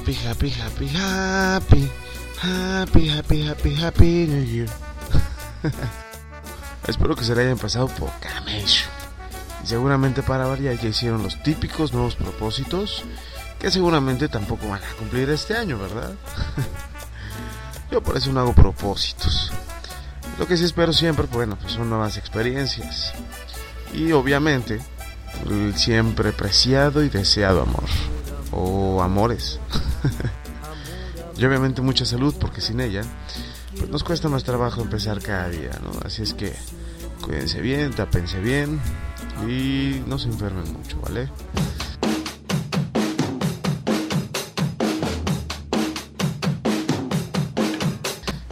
Happy, happy, happy. Happy, happy, happy, happy New Year. Espero que se le hayan pasado por camello. Y seguramente para variar ya hicieron los típicos nuevos propósitos que seguramente tampoco van a cumplir este año, ¿verdad? Yo por eso no hago propósitos. Lo que sí espero siempre, bueno, pues son nuevas experiencias. Y obviamente, siempre preciado y deseado amor. O amores. y obviamente mucha salud, porque sin ella, pues nos cuesta más trabajo empezar cada día, ¿no? Así es que cuídense bien, tapense bien y no se enfermen mucho, ¿vale?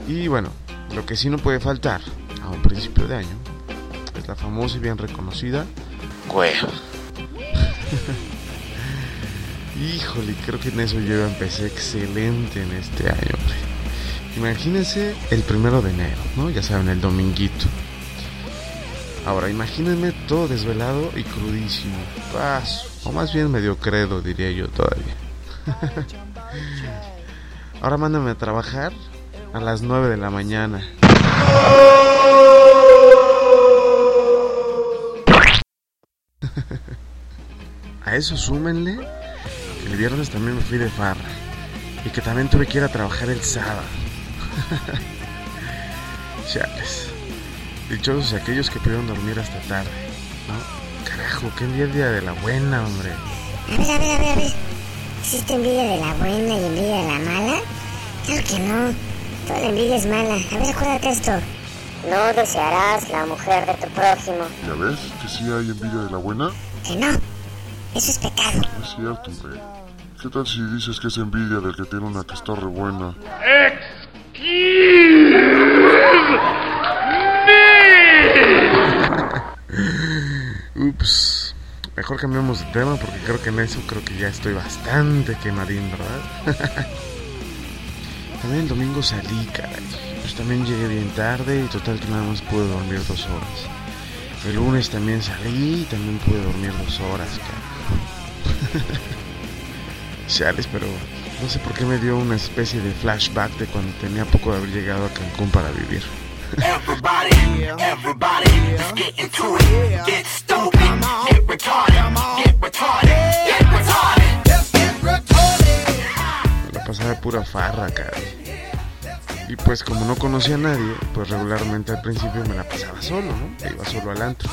Y bueno, lo que sí no puede faltar a un principio de año es la famosa y bien reconocida cueva. Híjole, creo que en eso yo empecé excelente en este año. Imagínense el primero de enero, ¿no? Ya saben, el dominguito. Ahora, imagínense todo desvelado y crudísimo. Paso. O más bien medio credo, diría yo todavía. Ahora mándame a trabajar a las 9 de la mañana. a eso súmenle el viernes también me fui de farra y que también tuve que ir a trabajar el sábado. Chales. Dichosos aquellos que pudieron dormir hasta tarde. ¿no? Carajo, qué envidia de la buena, hombre. A ver, a ver, a ver, a ver. ¿Existe envidia de la buena y envidia de la mala? Claro que no. Toda la envidia es mala. A ver, acuérdate esto. No desearás la mujer de tu prójimo. ¿Ya ves que sí hay envidia de la buena? Que no. Eso es pecado. No es cierto, hombre. ¿Qué tal si dices que es envidia del que tiene una que está re buena? Ups. Mejor cambiamos de tema porque creo que en eso creo que ya estoy bastante quemadín, ¿verdad? también el domingo salí, caray. Pues también llegué bien tarde y total que nada más pude dormir dos horas. El lunes también salí y también pude dormir dos horas, caray. Chales, pero no sé por qué me dio una especie de flashback de cuando tenía poco de haber llegado a Cancún para vivir. Everybody, everybody, get into it. Get stupid, get retarded, get retarded, get retarded. La pasaba de pura farra, caray. Y pues como no conocía a nadie, pues regularmente al principio me la pasaba solo, ¿no? Iba solo al antro.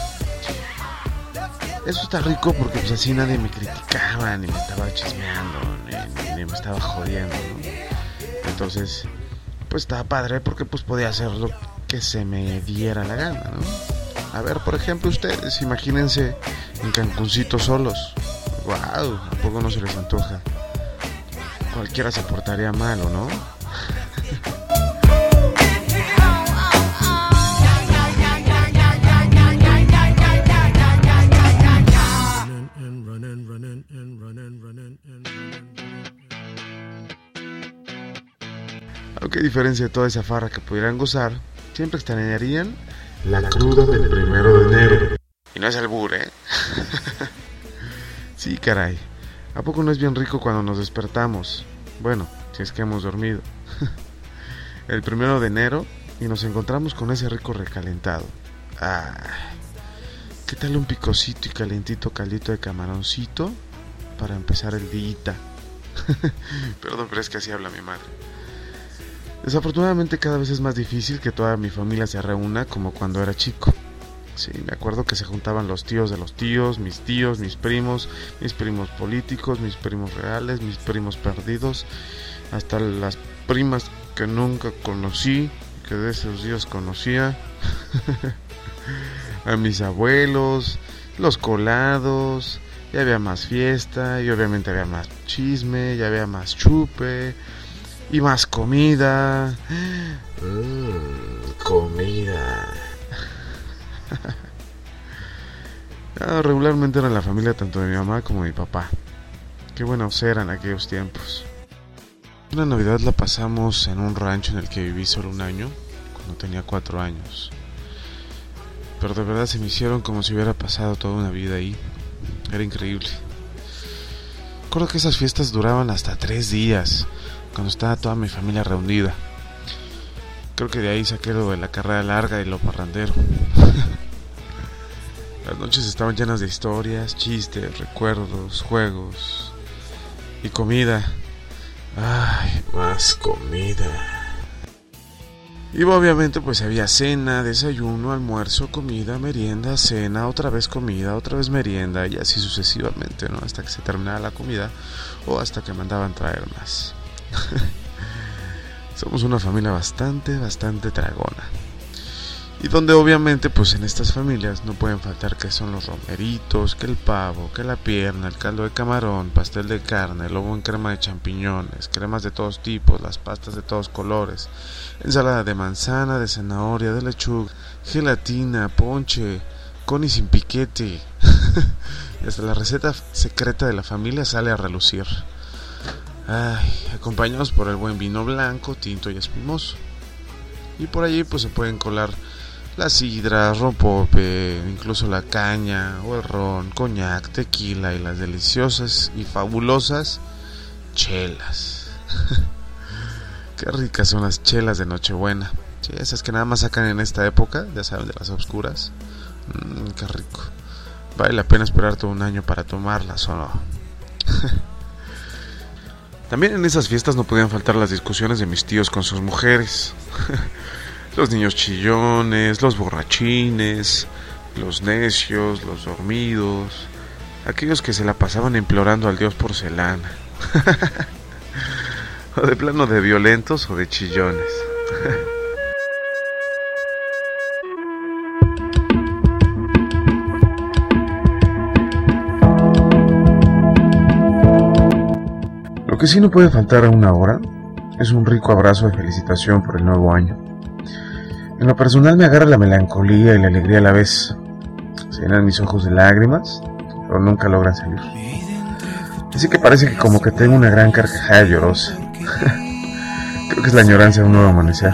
Eso está rico porque pues así nadie me criticaba, ni me estaba chismeando, ni, me estaba jodiendo, ¿no? Entonces, pues estaba padre porque pues podía hacer lo que se me diera la gana, ¿no? A ver, por ejemplo, ustedes, imagínense en Cancuncito solos. ¡Wow! ¿A poco no se les antoja? Cualquiera se portaría mal, ¿o no? A diferencia de toda esa farra que pudieran gozar, siempre extrañarían la cruda del primero de enero. Y no es el ¿eh? sí, caray. ¿A poco no es bien rico cuando nos despertamos? Bueno, si es que hemos dormido. el primero de enero y nos encontramos con ese rico recalentado. Ah, ¿qué tal un picocito y calentito caldito de camaroncito para empezar el día? Perdón, pero es que así habla mi madre. Desafortunadamente cada vez es más difícil que toda mi familia se reúna como cuando era chico. Sí, me acuerdo que se juntaban los tíos de los tíos, mis tíos, mis primos, mis primos políticos, mis primos reales, mis primos perdidos, hasta las primas que nunca conocí, que de esos días conocía, a mis abuelos, los colados, ya había más fiesta, y obviamente había más chisme, ya había más chupe, y más comida. Mm, comida. Ah, regularmente era la familia tanto de mi mamá como de mi papá. Qué buenos eran aquellos tiempos. Una Navidad la pasamos en un rancho en el que viví solo un año, cuando tenía cuatro años. Pero de verdad se me hicieron como si hubiera pasado toda una vida ahí. Era increíble. recuerdo que esas fiestas duraban hasta tres días, cuando estaba toda mi familia reunida. Creo que de ahí saqué lo de la carrera larga y lo parrandero. Las noches estaban llenas de historias, chistes, recuerdos, juegos y comida. Ay, más comida. Y obviamente pues había cena, desayuno, almuerzo, comida, merienda, cena, otra vez comida, otra vez merienda y así sucesivamente, ¿no? Hasta que se terminaba la comida o hasta que mandaban traer más. Somos una familia bastante, bastante dragona. Y donde obviamente pues en estas familias no pueden faltar que son los romeritos, que el pavo, que la pierna, el caldo de camarón, pastel de carne, lobo en crema de champiñones, cremas de todos tipos, las pastas de todos colores, ensalada de manzana, de zanahoria, de lechuga, gelatina, ponche, con y sin piquete. y hasta la receta secreta de la familia sale a relucir. Ay, acompañados por el buen vino blanco, tinto y espumoso. Y por allí pues se pueden colar las sidras, rompope, incluso la caña o el ron, coñac, tequila y las deliciosas y fabulosas chelas. Qué ricas son las chelas de Nochebuena. Sí, esas que nada más sacan en esta época, ya saben, de las oscuras. Mmm, qué rico. Vale la pena esperar todo un año para tomarlas o no. También en esas fiestas no podían faltar las discusiones de mis tíos con sus mujeres. los niños chillones, los borrachines, los necios, los dormidos, aquellos que se la pasaban implorando al dios porcelana. o de plano de violentos o de chillones. que no puede faltar a una hora es un rico abrazo de felicitación por el nuevo año. En lo personal me agarra la melancolía y la alegría a la vez. Se llenan mis ojos de lágrimas, pero nunca logran salir. Así que parece que como que tengo una gran carcajada llorosa. Creo que es la añoranza de un nuevo amanecer.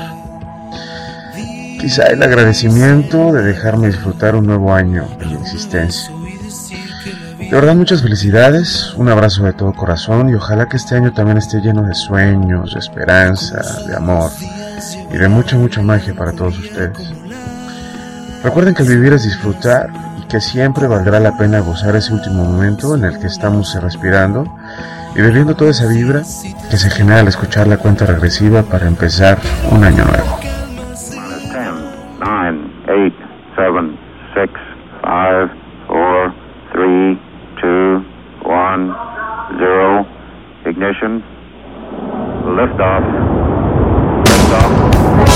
Quizá el agradecimiento de dejarme disfrutar un nuevo año de mi existencia. De verdad muchas felicidades, un abrazo de todo corazón y ojalá que este año también esté lleno de sueños, de esperanza, de amor y de mucha, mucha magia para todos ustedes. Recuerden que el vivir es disfrutar y que siempre valdrá la pena gozar ese último momento en el que estamos respirando y bebiendo toda esa vibra que se genera al escuchar la cuenta regresiva para empezar un año nuevo. 10, 9, 8, 7, 6, 5, 4, 3, 2, 1, 0. Ignition. Liftoff. Liftoff.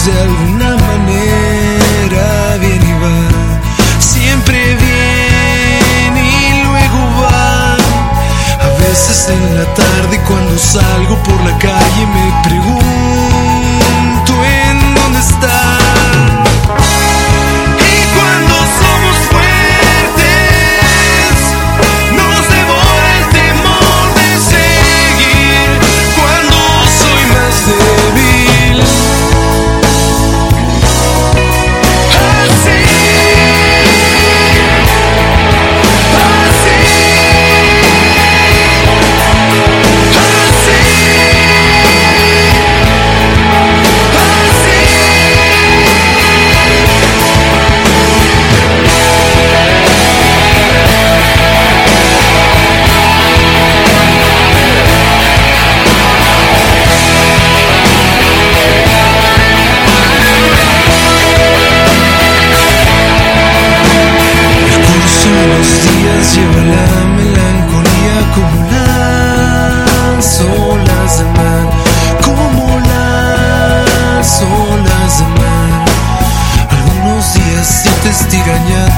myself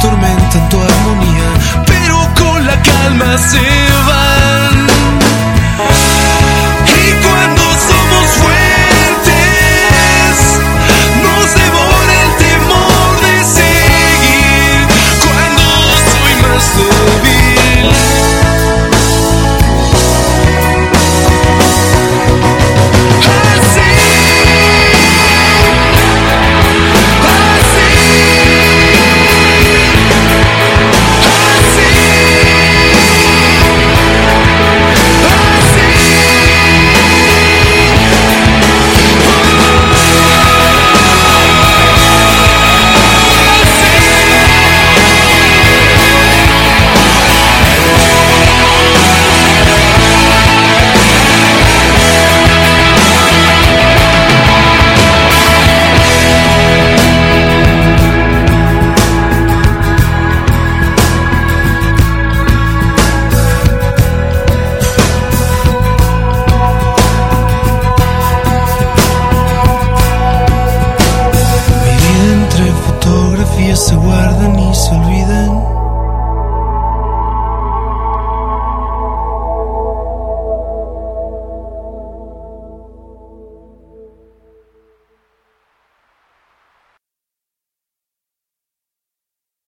tormenta en tu armonía, pero con la calma se va.